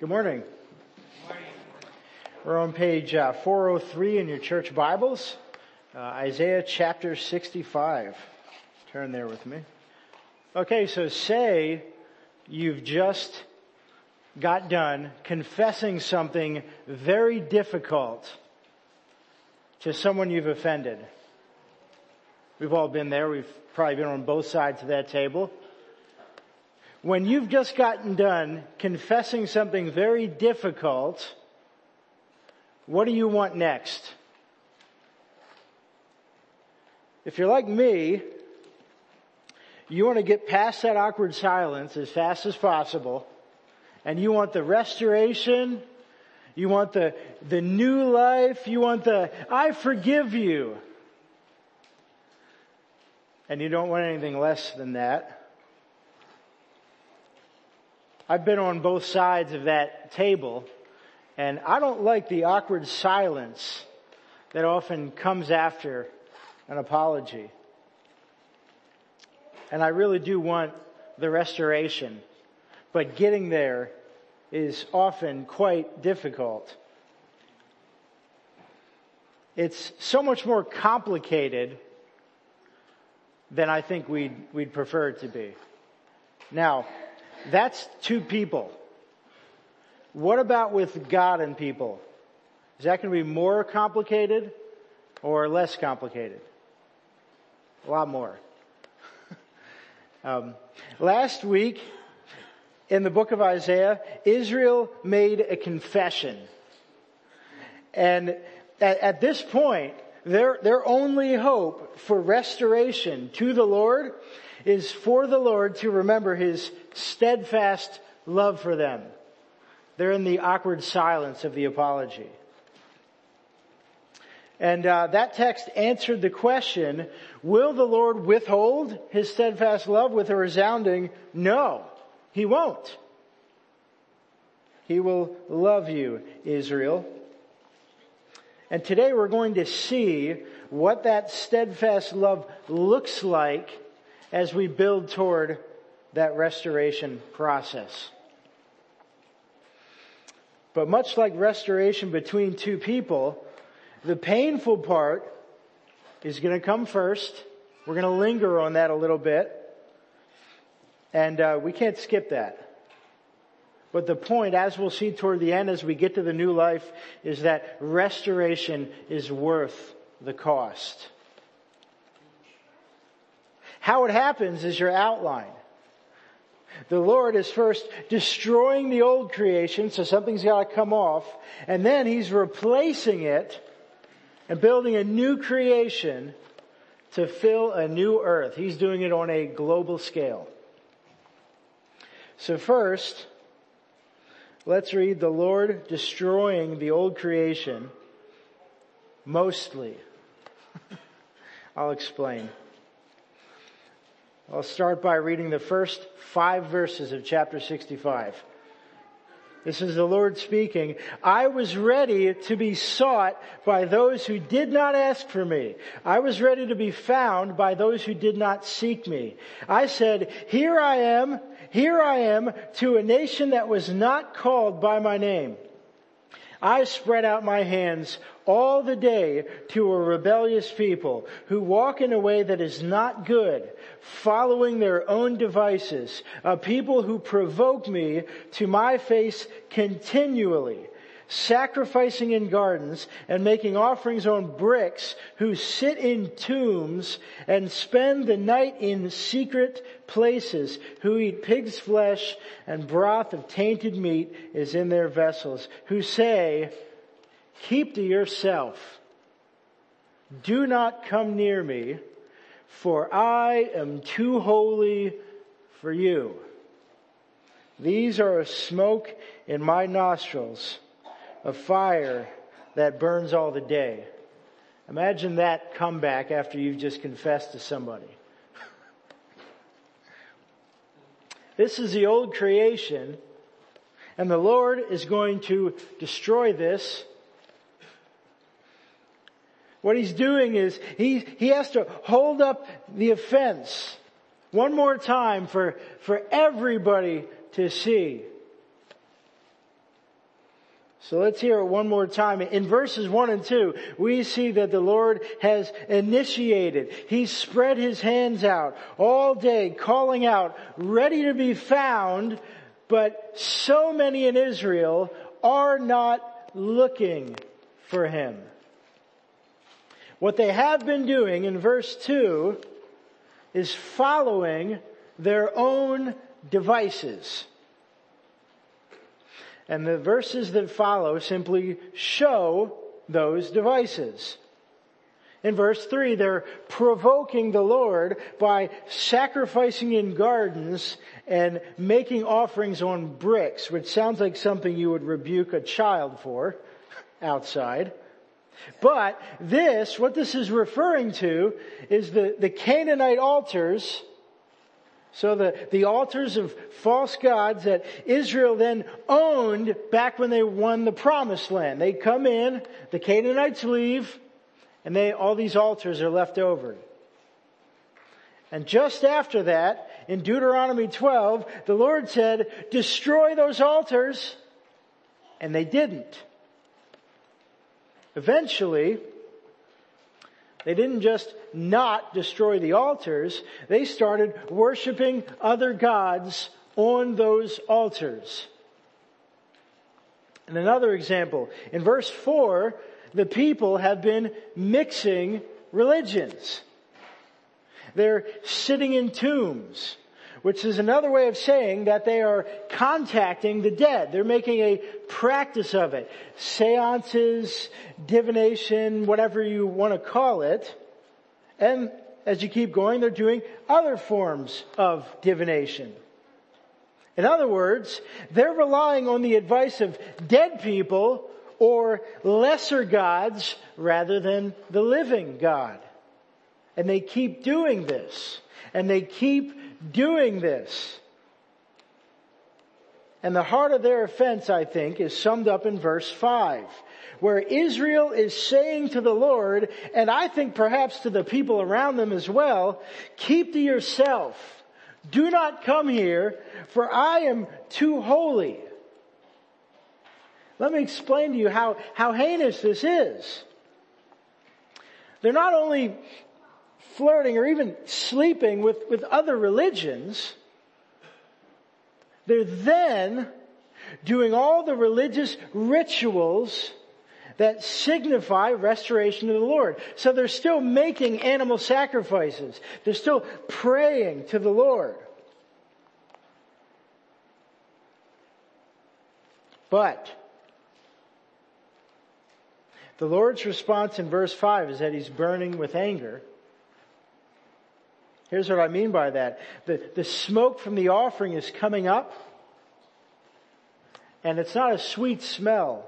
Good morning. We're on page uh, 403 in your church Bibles, uh, Isaiah chapter 65. Turn there with me. Okay, so say you've just got done confessing something very difficult to someone you've offended. We've all been there. We've probably been on both sides of that table. When you've just gotten done confessing something very difficult, what do you want next? If you're like me, you want to get past that awkward silence as fast as possible, and you want the restoration, you want the, the new life, you want the, I forgive you. And you don't want anything less than that. I've been on both sides of that table and I don't like the awkward silence that often comes after an apology. And I really do want the restoration, but getting there is often quite difficult. It's so much more complicated than I think we'd, we'd prefer it to be. Now, that's two people. What about with God and people? Is that going to be more complicated or less complicated? A lot more. um, last week in the book of Isaiah, Israel made a confession. And at, at this point, their, their only hope for restoration to the Lord is for the Lord to remember his steadfast love for them. They're in the awkward silence of the apology. And uh, that text answered the question, will the Lord withhold his steadfast love with a resounding no, he won't. He will love you, Israel. And today we're going to see what that steadfast love looks like as we build toward that restoration process. But much like restoration between two people, the painful part is going to come first. We're going to linger on that a little bit. And uh, we can't skip that. But the point, as we'll see toward the end as we get to the new life, is that restoration is worth the cost. How it happens is your outline. The Lord is first destroying the old creation, so something's got to come off, and then He's replacing it and building a new creation to fill a new earth. He's doing it on a global scale. So first, let's read the Lord destroying the old creation mostly. I'll explain. I'll start by reading the first five verses of chapter 65. This is the Lord speaking. I was ready to be sought by those who did not ask for me. I was ready to be found by those who did not seek me. I said, here I am, here I am to a nation that was not called by my name. I spread out my hands all the day to a rebellious people who walk in a way that is not good, following their own devices, a people who provoke me to my face continually sacrificing in gardens and making offerings on bricks who sit in tombs and spend the night in secret places who eat pig's flesh and broth of tainted meat is in their vessels who say, keep to yourself. Do not come near me for I am too holy for you. These are a smoke in my nostrils a fire that burns all the day. Imagine that comeback after you've just confessed to somebody. this is the old creation and the Lord is going to destroy this. What he's doing is he, he has to hold up the offense one more time for, for everybody to see. So let's hear it one more time. In verses one and two, we see that the Lord has initiated. He's spread his hands out all day, calling out, ready to be found, but so many in Israel are not looking for him. What they have been doing in verse two is following their own devices. And the verses that follow simply show those devices. In verse 3, they're provoking the Lord by sacrificing in gardens and making offerings on bricks, which sounds like something you would rebuke a child for outside. But this, what this is referring to, is the, the Canaanite altars so the, the altars of false gods that Israel then owned back when they won the promised land. They come in, the Canaanites leave, and they, all these altars are left over. And just after that, in Deuteronomy 12, the Lord said, destroy those altars, and they didn't. Eventually, they didn't just not destroy the altars, they started worshiping other gods on those altars. And another example, in verse 4, the people have been mixing religions. They're sitting in tombs which is another way of saying that they are contacting the dead. They're making a practice of it. Seances, divination, whatever you want to call it. And as you keep going, they're doing other forms of divination. In other words, they're relying on the advice of dead people or lesser gods rather than the living God. And they keep doing this. And they keep doing this. And the heart of their offense, I think, is summed up in verse 5, where Israel is saying to the Lord, and I think perhaps to the people around them as well, keep to yourself. Do not come here, for I am too holy. Let me explain to you how, how heinous this is. They're not only flirting or even sleeping with, with other religions, they're then doing all the religious rituals that signify restoration to the Lord. So they're still making animal sacrifices. They're still praying to the Lord. But the Lord's response in verse 5 is that he's burning with anger Here's what I mean by that. The, the smoke from the offering is coming up, and it's not a sweet smell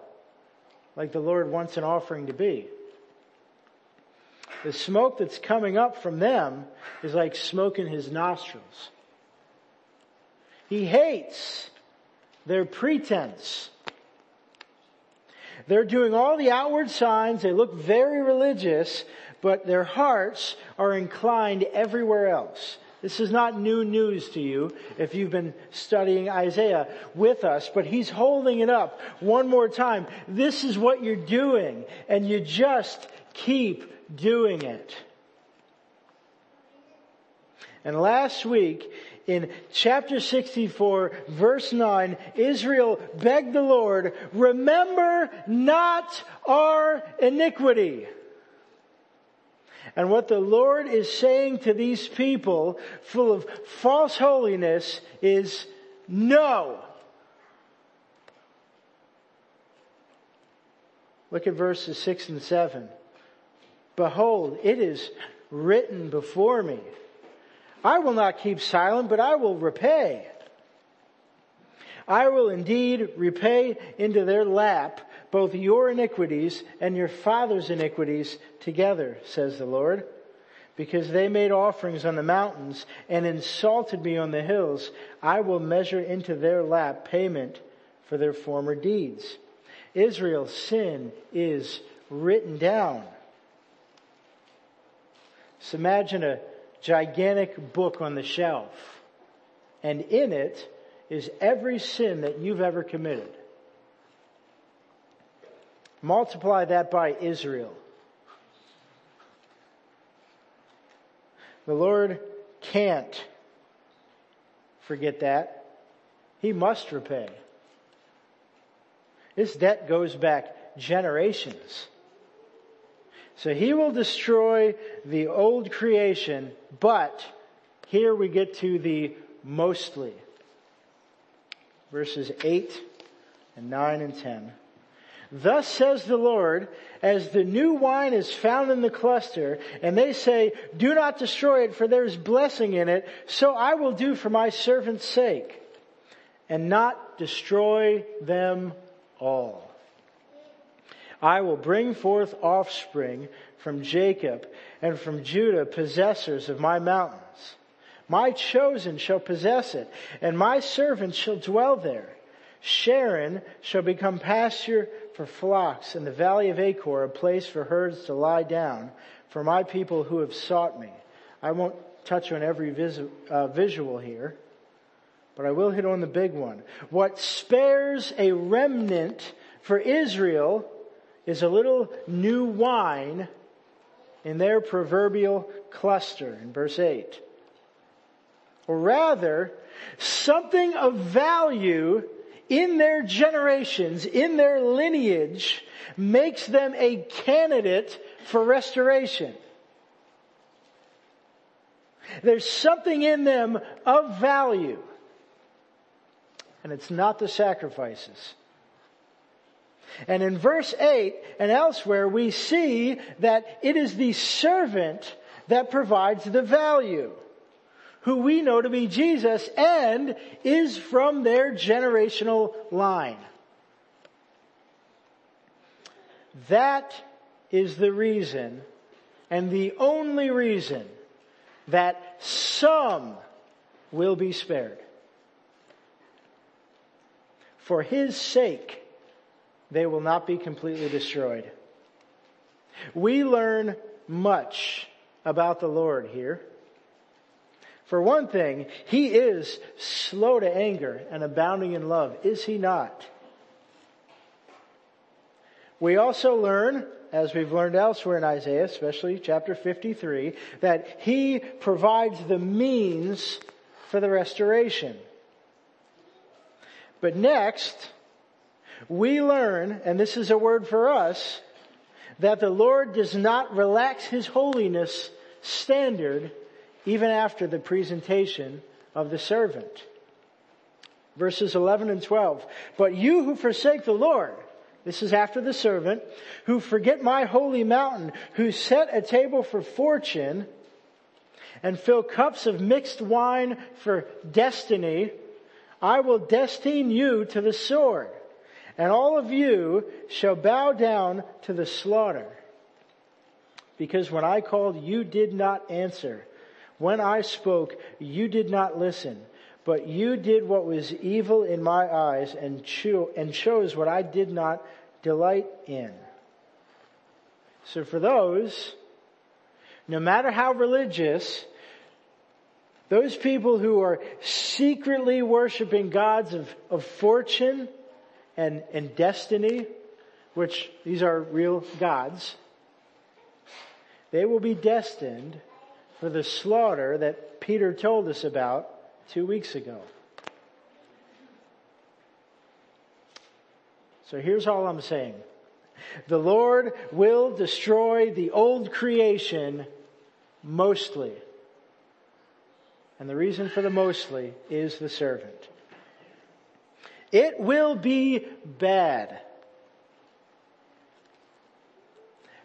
like the Lord wants an offering to be. The smoke that's coming up from them is like smoke in his nostrils. He hates their pretense. They're doing all the outward signs. They look very religious, but their hearts are inclined everywhere else. This is not new news to you if you've been studying Isaiah with us, but he's holding it up one more time. This is what you're doing, and you just keep doing it. And last week, in chapter 64, verse 9, Israel begged the Lord, remember not our iniquity. And what the Lord is saying to these people full of false holiness is no. Look at verses 6 and 7. Behold, it is written before me. I will not keep silent, but I will repay. I will indeed repay into their lap both your iniquities and your father's iniquities together, says the Lord. Because they made offerings on the mountains and insulted me on the hills, I will measure into their lap payment for their former deeds. Israel's sin is written down. So imagine a gigantic book on the shelf, and in it is every sin that you've ever committed. Multiply that by Israel. The Lord can't forget that. He must repay. This debt goes back generations. So he will destroy the old creation, but here we get to the mostly. Verses 8 and 9 and 10. Thus says the Lord, as the new wine is found in the cluster, and they say, do not destroy it, for there is blessing in it, so I will do for my servant's sake, and not destroy them all. I will bring forth offspring from Jacob, and from Judah possessors of my mountains. My chosen shall possess it, and my servants shall dwell there. Sharon shall become pasture for flocks, and the valley of Achor a place for herds to lie down, for my people who have sought me. I won't touch on every vis- uh, visual here, but I will hit on the big one. What spares a remnant for Israel is a little new wine in their proverbial cluster in verse 8. Or rather, something of value in their generations, in their lineage, makes them a candidate for restoration. There's something in them of value. And it's not the sacrifices. And in verse 8 and elsewhere, we see that it is the servant that provides the value who we know to be Jesus and is from their generational line. That is the reason and the only reason that some will be spared. For his sake, they will not be completely destroyed. We learn much about the Lord here. For one thing, he is slow to anger and abounding in love, is he not? We also learn, as we've learned elsewhere in Isaiah, especially chapter 53, that he provides the means for the restoration. But next, we learn, and this is a word for us, that the Lord does not relax his holiness standard even after the presentation of the servant. Verses 11 and 12. But you who forsake the Lord, this is after the servant, who forget my holy mountain, who set a table for fortune, and fill cups of mixed wine for destiny, I will destine you to the sword, and all of you shall bow down to the slaughter. Because when I called, you did not answer. When I spoke, you did not listen, but you did what was evil in my eyes and, cho- and chose what I did not delight in. So for those, no matter how religious, those people who are secretly worshiping gods of, of fortune and, and destiny, which these are real gods, they will be destined for the slaughter that Peter told us about two weeks ago. So here's all I'm saying. The Lord will destroy the old creation mostly. And the reason for the mostly is the servant. It will be bad.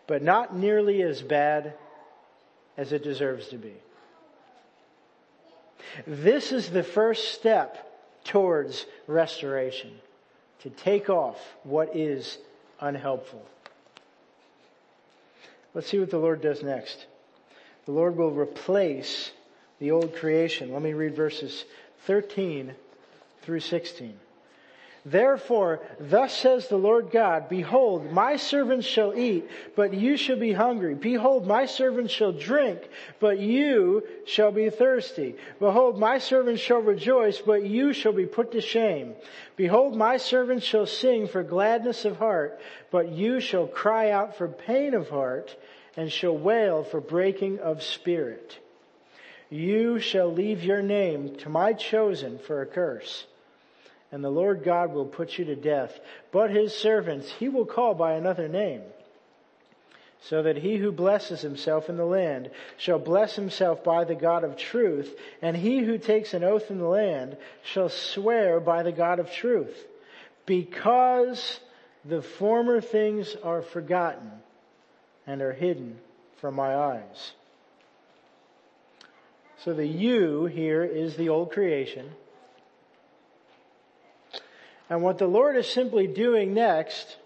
But not nearly as bad as it deserves to be. This is the first step towards restoration, to take off what is unhelpful. Let's see what the Lord does next. The Lord will replace the old creation. Let me read verses 13 through 16. Therefore, thus says the Lord God, Behold, my servants shall eat, but you shall be hungry. Behold, my servants shall drink, but you shall be thirsty. Behold, my servants shall rejoice, but you shall be put to shame. Behold, my servants shall sing for gladness of heart, but you shall cry out for pain of heart, and shall wail for breaking of spirit. You shall leave your name to my chosen for a curse and the Lord God will put you to death. But his servants he will call by another name. So that he who blesses himself in the land shall bless himself by the God of truth, and he who takes an oath in the land shall swear by the God of truth. Because the former things are forgotten and are hidden from my eyes. So the you here is the old creation. And what the Lord is simply doing next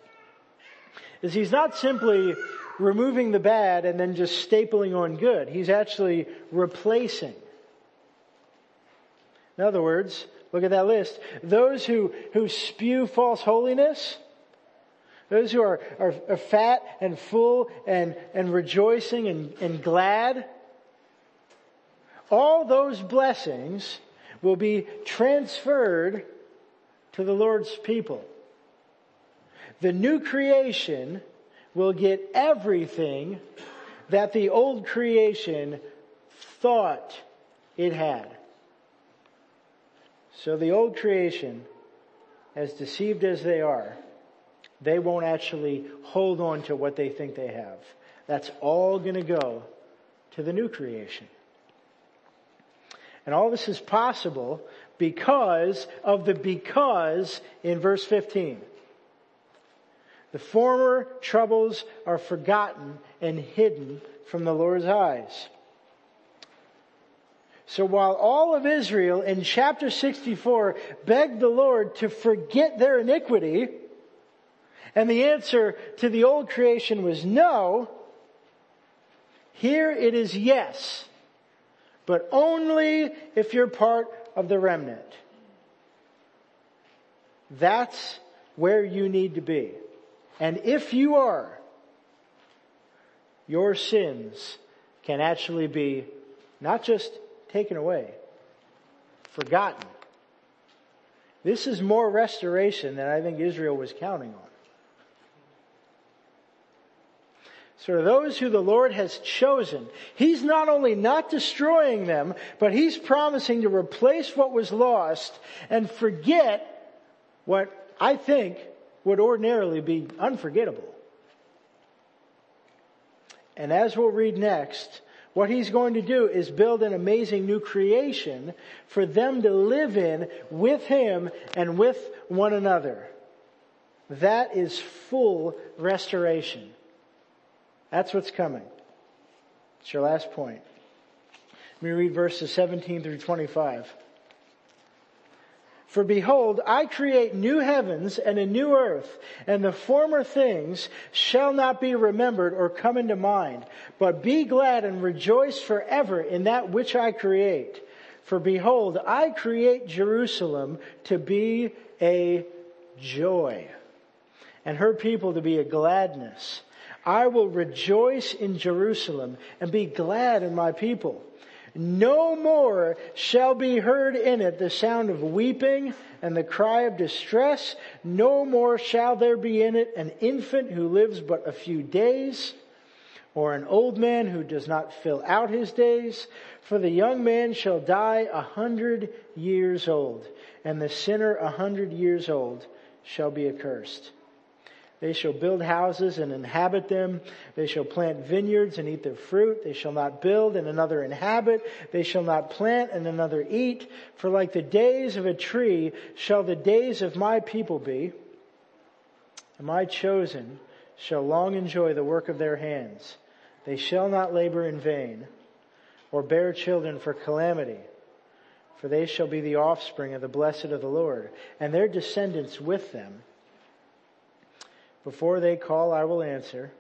is He's not simply removing the bad and then just stapling on good. He's actually replacing. In other words, look at that list. Those who, who spew false holiness, those who are, are, are fat and full and, and rejoicing and, and glad, all those blessings will be transferred to the Lord's people. The new creation will get everything that the old creation thought it had. So the old creation, as deceived as they are, they won't actually hold on to what they think they have. That's all gonna go to the new creation. And all this is possible because of the because in verse 15. The former troubles are forgotten and hidden from the Lord's eyes. So while all of Israel in chapter 64 begged the Lord to forget their iniquity, and the answer to the old creation was no, here it is yes. But only if you're part of the remnant. That's where you need to be. And if you are, your sins can actually be not just taken away, forgotten. This is more restoration than I think Israel was counting on. So those who the Lord has chosen, He's not only not destroying them, but He's promising to replace what was lost and forget what I think would ordinarily be unforgettable. And as we'll read next, what he's going to do is build an amazing new creation for them to live in with him and with one another. That is full restoration. That's what's coming. It's your last point. Let me read verses 17 through 25. For behold, I create new heavens and a new earth, and the former things shall not be remembered or come into mind. But be glad and rejoice forever in that which I create. For behold, I create Jerusalem to be a joy, and her people to be a gladness. I will rejoice in Jerusalem and be glad in my people. No more shall be heard in it the sound of weeping and the cry of distress. No more shall there be in it an infant who lives but a few days or an old man who does not fill out his days. For the young man shall die a hundred years old and the sinner a hundred years old shall be accursed. They shall build houses and inhabit them. They shall plant vineyards and eat their fruit. They shall not build and another inhabit. They shall not plant and another eat. For like the days of a tree shall the days of my people be. And my chosen shall long enjoy the work of their hands. They shall not labor in vain or bear children for calamity. For they shall be the offspring of the blessed of the Lord and their descendants with them before they call, I will answer.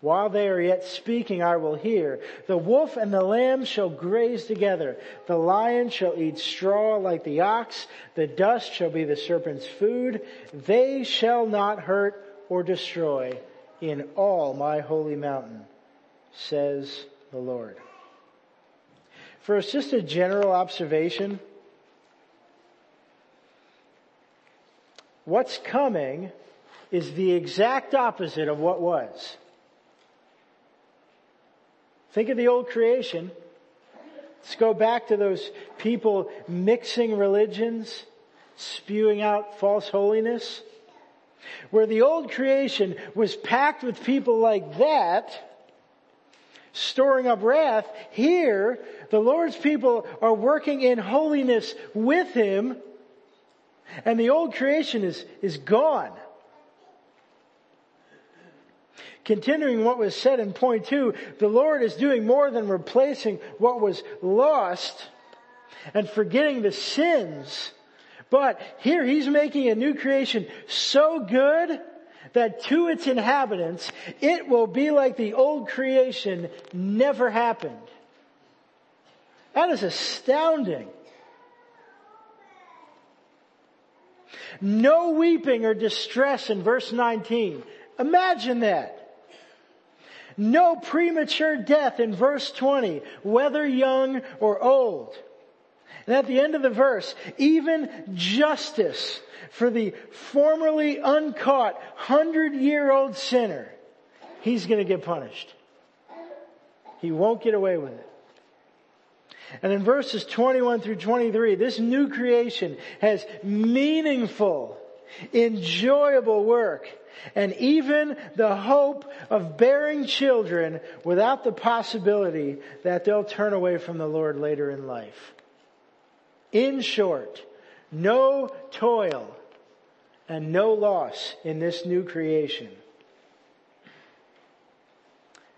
While they are yet speaking, I will hear. The wolf and the lamb shall graze together. The lion shall eat straw like the ox. The dust shall be the serpent's food. They shall not hurt or destroy in all my holy mountain, says the Lord. For First, just a general observation. What's coming is the exact opposite of what was. Think of the old creation. Let's go back to those people mixing religions, spewing out false holiness. Where the old creation was packed with people like that, storing up wrath, here the Lord's people are working in holiness with Him, and the old creation is, is gone. Continuing what was said in point two, the Lord is doing more than replacing what was lost and forgetting the sins. But here he's making a new creation so good that to its inhabitants, it will be like the old creation never happened. That is astounding. No weeping or distress in verse 19. Imagine that. No premature death in verse 20, whether young or old. And at the end of the verse, even justice for the formerly uncaught hundred year old sinner, he's gonna get punished. He won't get away with it. And in verses 21 through 23, this new creation has meaningful, enjoyable work and even the hope of bearing children without the possibility that they'll turn away from the Lord later in life. In short, no toil and no loss in this new creation.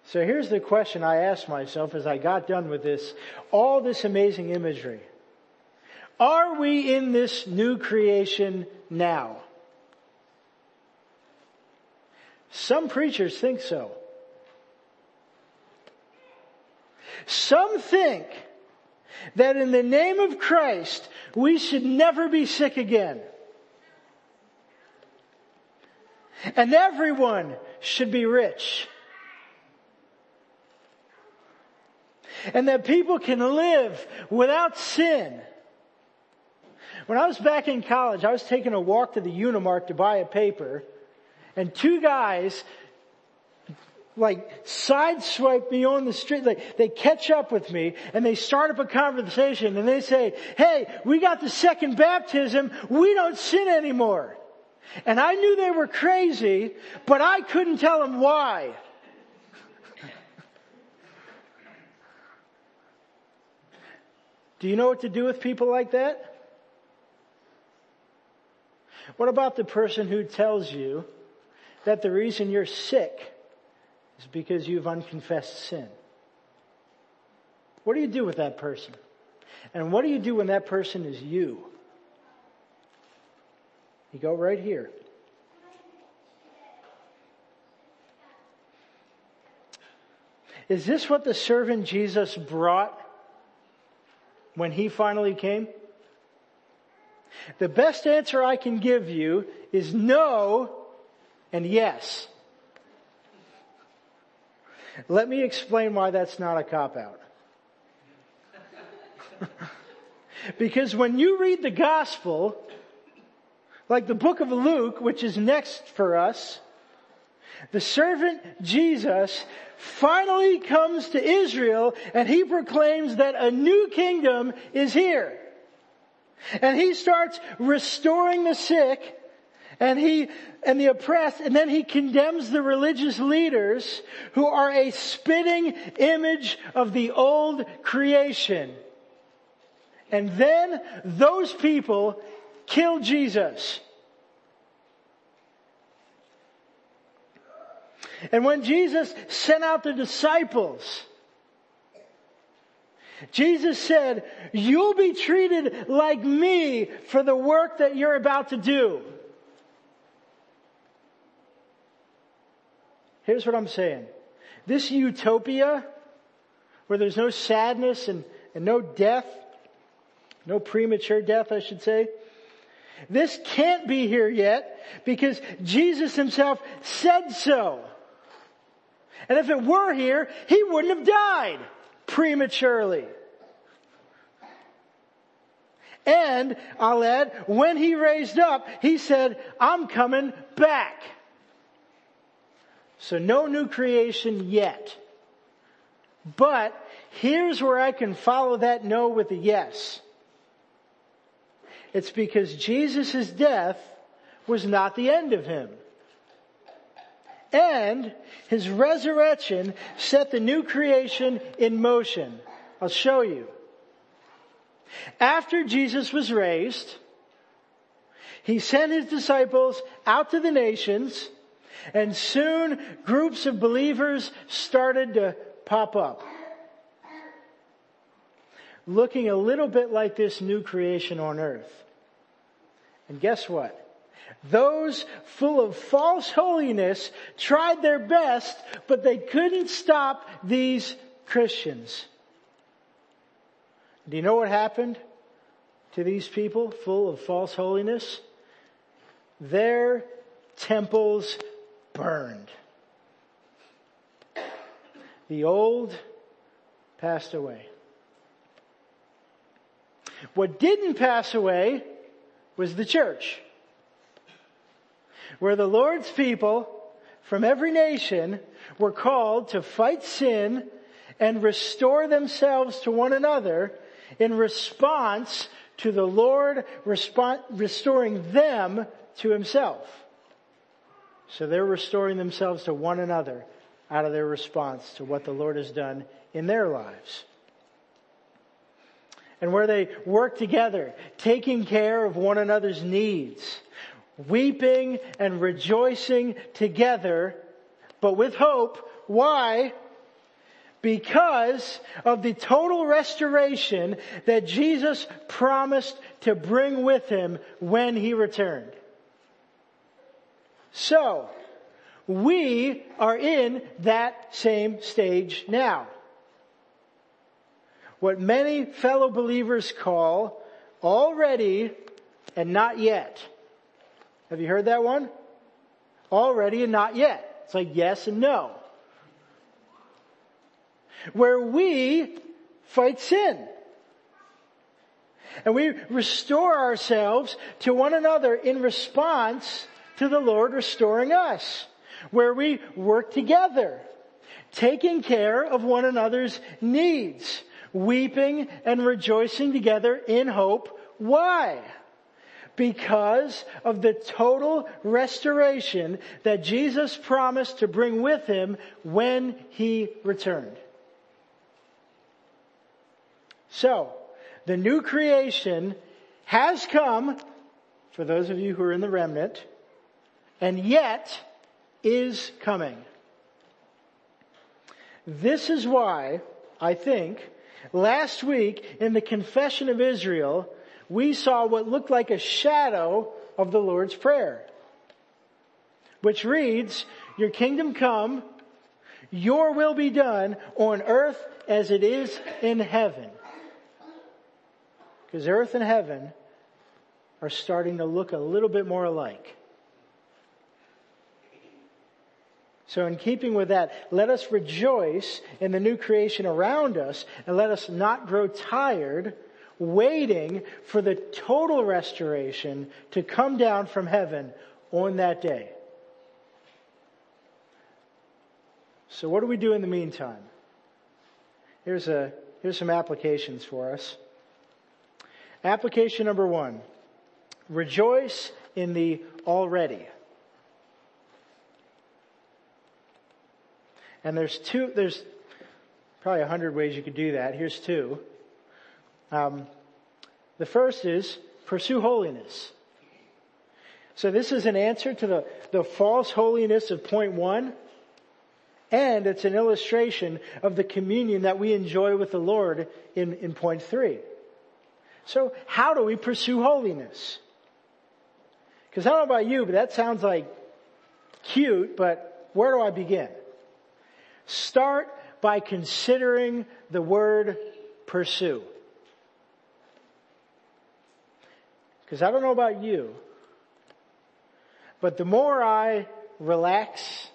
So here's the question I asked myself as I got done with this, all this amazing imagery. Are we in this new creation now? Some preachers think so. Some think that in the name of Christ, we should never be sick again. And everyone should be rich. And that people can live without sin. When I was back in college, I was taking a walk to the Unimark to buy a paper and two guys like sideswipe me on the street. Like they catch up with me and they start up a conversation and they say, Hey, we got the second baptism. We don't sin anymore. And I knew they were crazy, but I couldn't tell them why. do you know what to do with people like that? What about the person who tells you that the reason you're sick is because you've unconfessed sin. What do you do with that person? And what do you do when that person is you? You go right here. Is this what the servant Jesus brought when he finally came? The best answer I can give you is no, and yes. Let me explain why that's not a cop out. because when you read the gospel, like the book of Luke, which is next for us, the servant Jesus finally comes to Israel and he proclaims that a new kingdom is here. And he starts restoring the sick and he, and the oppressed, and then he condemns the religious leaders who are a spitting image of the old creation. And then those people kill Jesus. And when Jesus sent out the disciples, Jesus said, you'll be treated like me for the work that you're about to do. Here's what I'm saying. this utopia where there's no sadness and, and no death, no premature death, I should say. This can't be here yet because Jesus himself said so. And if it were here, he wouldn't have died prematurely. And I'll add, when he raised up, he said, I'm coming back. So no new creation yet. But here's where I can follow that no with a yes. It's because Jesus' death was not the end of him. And his resurrection set the new creation in motion. I'll show you. After Jesus was raised, he sent his disciples out to the nations and soon groups of believers started to pop up. Looking a little bit like this new creation on earth. And guess what? Those full of false holiness tried their best, but they couldn't stop these Christians. Do you know what happened to these people full of false holiness? Their temples burned. The old passed away. What didn't pass away was the church, where the Lord's people from every nation were called to fight sin and restore themselves to one another in response to the Lord restoring them to himself. So they're restoring themselves to one another out of their response to what the Lord has done in their lives. And where they work together, taking care of one another's needs, weeping and rejoicing together, but with hope. Why? Because of the total restoration that Jesus promised to bring with him when he returned. So, we are in that same stage now. What many fellow believers call already and not yet. Have you heard that one? Already and not yet. It's like yes and no. Where we fight sin. And we restore ourselves to one another in response to the Lord restoring us, where we work together, taking care of one another's needs, weeping and rejoicing together in hope. Why? Because of the total restoration that Jesus promised to bring with him when he returned. So, the new creation has come for those of you who are in the remnant and yet is coming. This is why I think last week in the confession of Israel, we saw what looked like a shadow of the Lord's Prayer, which reads, your kingdom come, your will be done on earth as it is in heaven. Because earth and heaven are starting to look a little bit more alike. So in keeping with that, let us rejoice in the new creation around us and let us not grow tired waiting for the total restoration to come down from heaven on that day. So what do we do in the meantime? Here's a, here's some applications for us. Application number one. Rejoice in the already. And there's two, there's probably a hundred ways you could do that. Here's two. Um, the first is pursue holiness. So this is an answer to the, the false holiness of point one. And it's an illustration of the communion that we enjoy with the Lord in, in point three. So how do we pursue holiness? Because I don't know about you, but that sounds like cute, but where do I begin? Start by considering the word pursue. Because I don't know about you, but the more I relax,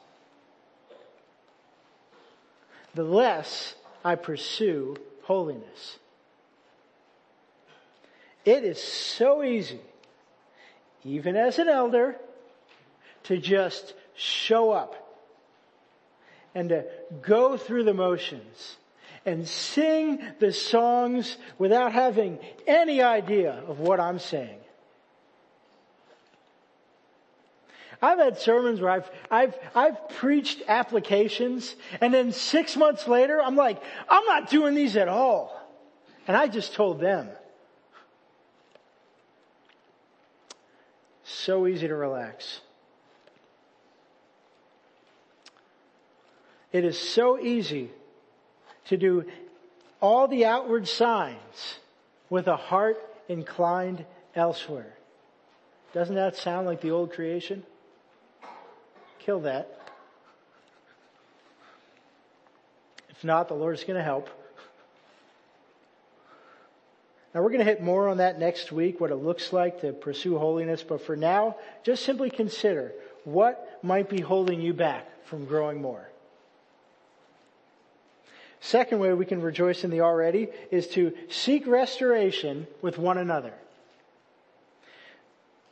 the less I pursue holiness. It is so easy, even as an elder, to just show up and to go through the motions and sing the songs without having any idea of what I'm saying. I've had sermons where I've, I've, I've preached applications and then six months later I'm like, I'm not doing these at all. And I just told them. So easy to relax. It is so easy to do all the outward signs with a heart inclined elsewhere. Doesn't that sound like the old creation? Kill that. If not, the Lord's going to help. Now we're going to hit more on that next week, what it looks like to pursue holiness, but for now, just simply consider what might be holding you back from growing more. Second way we can rejoice in the already is to seek restoration with one another.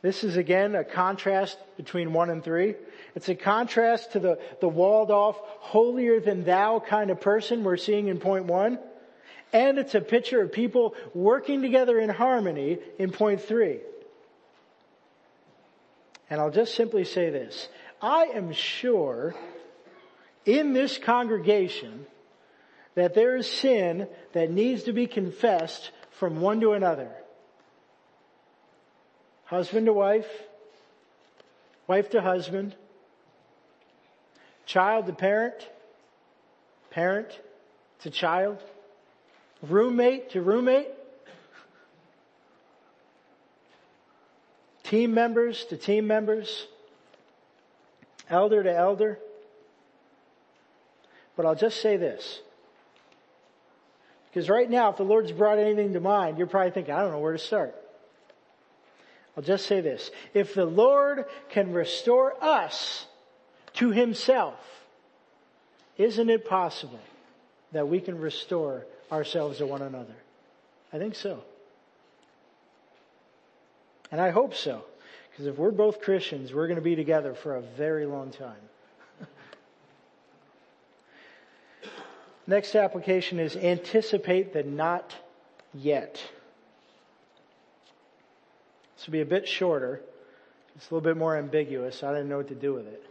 This is again a contrast between one and three. It's a contrast to the, the walled off, holier than thou kind of person we're seeing in point one. And it's a picture of people working together in harmony in point three. And I'll just simply say this. I am sure in this congregation that there is sin that needs to be confessed from one to another. Husband to wife, wife to husband, child to parent, parent to child, roommate to roommate, team members to team members, elder to elder. But I'll just say this. Because right now, if the Lord's brought anything to mind, you're probably thinking, I don't know where to start. I'll just say this. If the Lord can restore us to himself, isn't it possible that we can restore ourselves to one another? I think so. And I hope so. Because if we're both Christians, we're going to be together for a very long time. Next application is anticipate the not yet. This will be a bit shorter. It's a little bit more ambiguous. I didn't know what to do with it.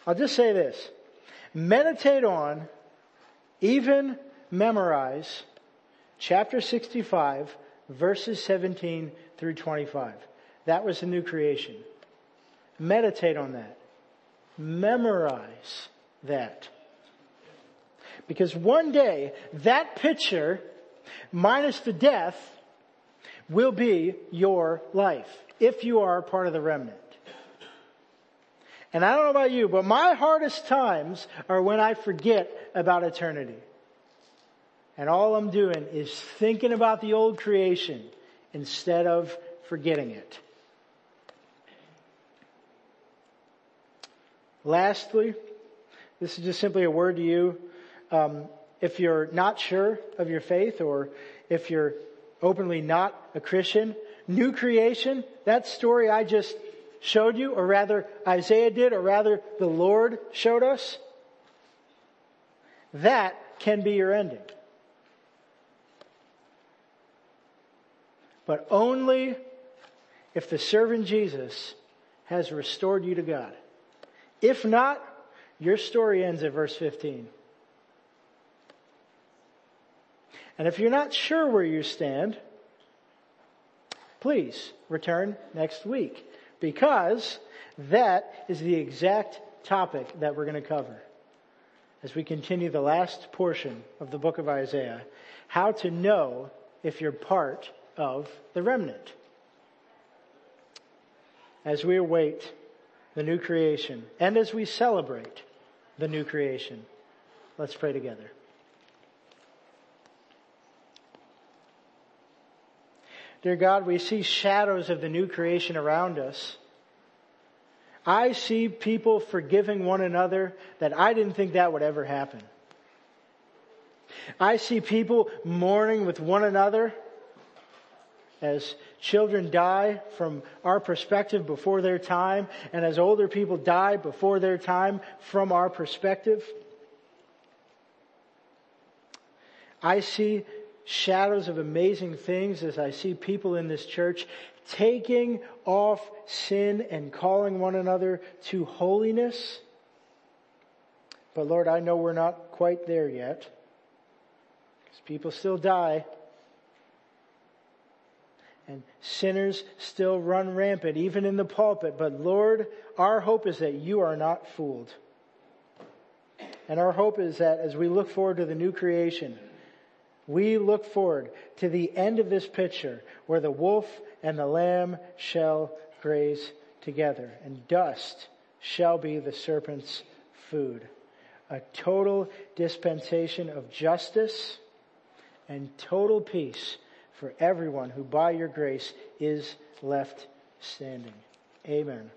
I'll just say this. Meditate on, even memorize chapter 65 verses 17 through 25. That was the new creation. Meditate on that. Memorize that. Because one day, that picture, minus the death, will be your life. If you are part of the remnant. And I don't know about you, but my hardest times are when I forget about eternity. And all I'm doing is thinking about the old creation instead of forgetting it. Lastly, this is just simply a word to you. Um, if you're not sure of your faith or if you're openly not a Christian, new creation, that story I just showed you, or rather Isaiah did, or rather the Lord showed us, that can be your ending. But only if the servant Jesus has restored you to God. If not, your story ends at verse 15. And if you're not sure where you stand, please return next week because that is the exact topic that we're going to cover as we continue the last portion of the book of Isaiah. How to know if you're part of the remnant. As we await the new creation and as we celebrate the new creation. Let's pray together. Dear God, we see shadows of the new creation around us. I see people forgiving one another that I didn't think that would ever happen. I see people mourning with one another as children die from our perspective before their time and as older people die before their time from our perspective. I see shadows of amazing things as I see people in this church taking off sin and calling one another to holiness. But Lord, I know we're not quite there yet. Because people still die. And sinners still run rampant, even in the pulpit. But Lord, our hope is that you are not fooled. And our hope is that as we look forward to the new creation, we look forward to the end of this picture where the wolf and the lamb shall graze together and dust shall be the serpent's food. A total dispensation of justice and total peace for everyone who by your grace is left standing. Amen.